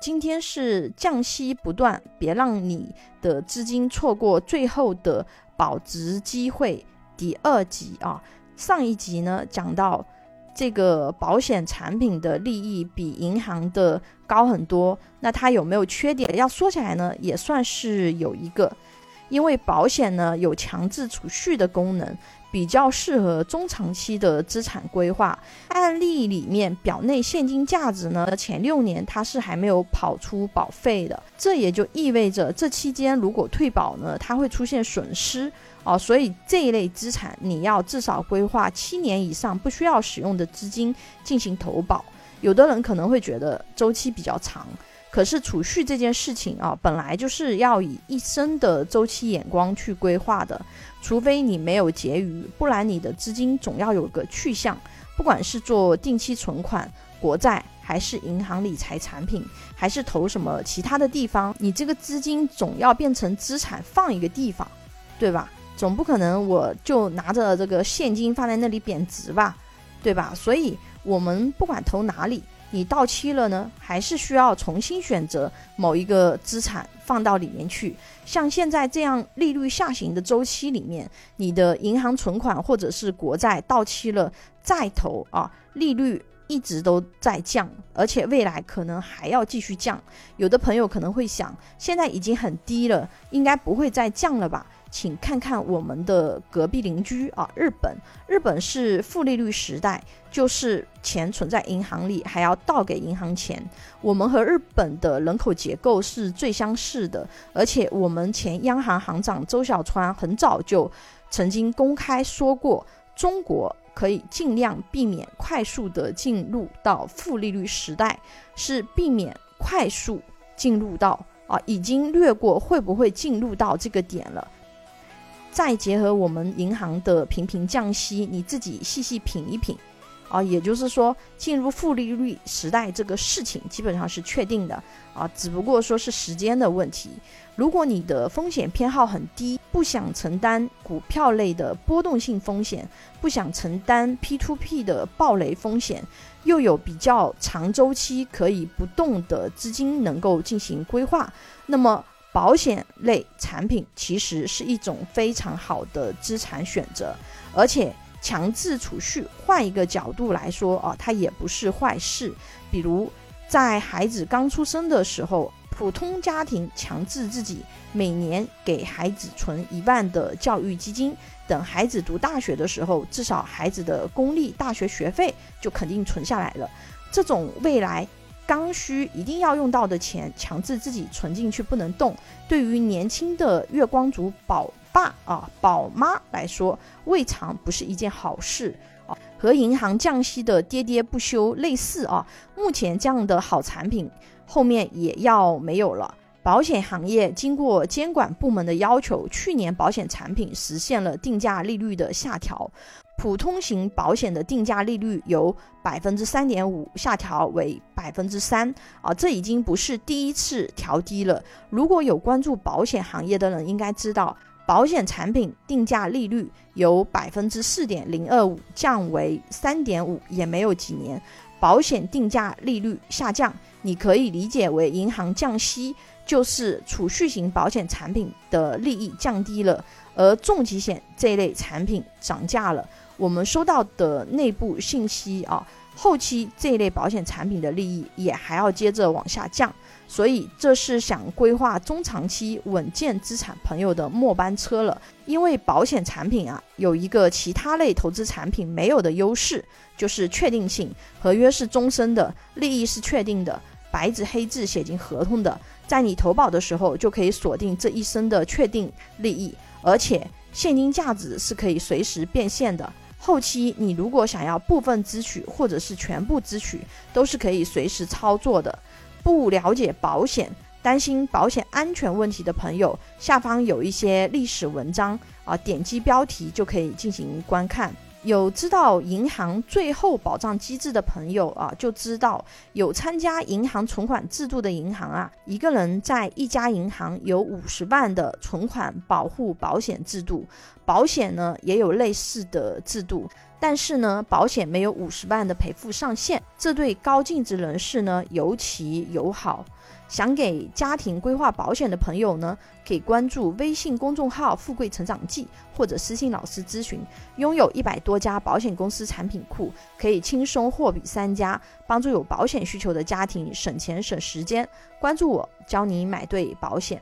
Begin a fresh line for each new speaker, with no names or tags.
今天是降息不断，别让你的资金错过最后的保值机会。第二集啊，上一集呢讲到这个保险产品的利益比银行的高很多，那它有没有缺点？要说起来呢，也算是有一个，因为保险呢有强制储蓄的功能。比较适合中长期的资产规划。案例里面，表内现金价值呢，前六年它是还没有跑出保费的，这也就意味着这期间如果退保呢，它会出现损失哦。所以这一类资产，你要至少规划七年以上不需要使用的资金进行投保。有的人可能会觉得周期比较长。可是储蓄这件事情啊，本来就是要以一生的周期眼光去规划的，除非你没有结余，不然你的资金总要有个去向。不管是做定期存款、国债，还是银行理财产品，还是投什么其他的地方，你这个资金总要变成资产放一个地方，对吧？总不可能我就拿着这个现金放在那里贬值吧，对吧？所以我们不管投哪里。你到期了呢，还是需要重新选择某一个资产放到里面去？像现在这样利率下行的周期里面，你的银行存款或者是国债到期了再投啊，利率一直都在降，而且未来可能还要继续降。有的朋友可能会想，现在已经很低了，应该不会再降了吧？请看看我们的隔壁邻居啊，日本。日本是负利率时代，就是钱存在银行里还要倒给银行钱。我们和日本的人口结构是最相似的，而且我们前央行行长周小川很早就曾经公开说过，中国可以尽量避免快速的进入到负利率时代，是避免快速进入到啊，已经略过会不会进入到这个点了。再结合我们银行的频频降息，你自己细细品一品，啊，也就是说进入负利率时代这个事情基本上是确定的啊，只不过说是时间的问题。如果你的风险偏好很低，不想承担股票类的波动性风险，不想承担 P to P 的暴雷风险，又有比较长周期可以不动的资金能够进行规划，那么。保险类产品其实是一种非常好的资产选择，而且强制储蓄，换一个角度来说啊，它也不是坏事。比如在孩子刚出生的时候，普通家庭强制自己每年给孩子存一万的教育基金，等孩子读大学的时候，至少孩子的公立大学学费就肯定存下来了。这种未来。刚需一定要用到的钱，强制自己存进去不能动，对于年轻的月光族宝爸啊、宝妈来说，未尝不是一件好事啊。和银行降息的跌跌不休类似啊，目前这样的好产品后面也要没有了。保险行业经过监管部门的要求，去年保险产品实现了定价利率的下调。普通型保险的定价利率由百分之三点五下调为百分之三啊，这已经不是第一次调低了。如果有关注保险行业的人，应该知道，保险产品定价利率由百分之四点零二五降为三点五，也没有几年。保险定价利率下降，你可以理解为银行降息，就是储蓄型保险产品的利益降低了，而重疾险这类产品涨价了。我们收到的内部信息啊，后期这一类保险产品的利益也还要接着往下降，所以这是想规划中长期稳健资产朋友的末班车了。因为保险产品啊，有一个其他类投资产品没有的优势，就是确定性，合约是终身的，利益是确定的，白纸黑字写进合同的，在你投保的时候就可以锁定这一生的确定利益，而且现金价值是可以随时变现的。后期你如果想要部分支取或者是全部支取，都是可以随时操作的。不了解保险、担心保险安全问题的朋友，下方有一些历史文章啊，点击标题就可以进行观看。有知道银行最后保障机制的朋友啊，就知道有参加银行存款制度的银行啊，一个人在一家银行有五十万的存款保护保险制度，保险呢也有类似的制度，但是呢，保险没有五十万的赔付上限，这对高净值人士呢尤其友好。想给家庭规划保险的朋友呢，可以关注微信公众号“富贵成长记”或者私信老师咨询。拥有一百多家保险公司产品库，可以轻松货比三家，帮助有保险需求的家庭省钱省时间。关注我，教你买对保险。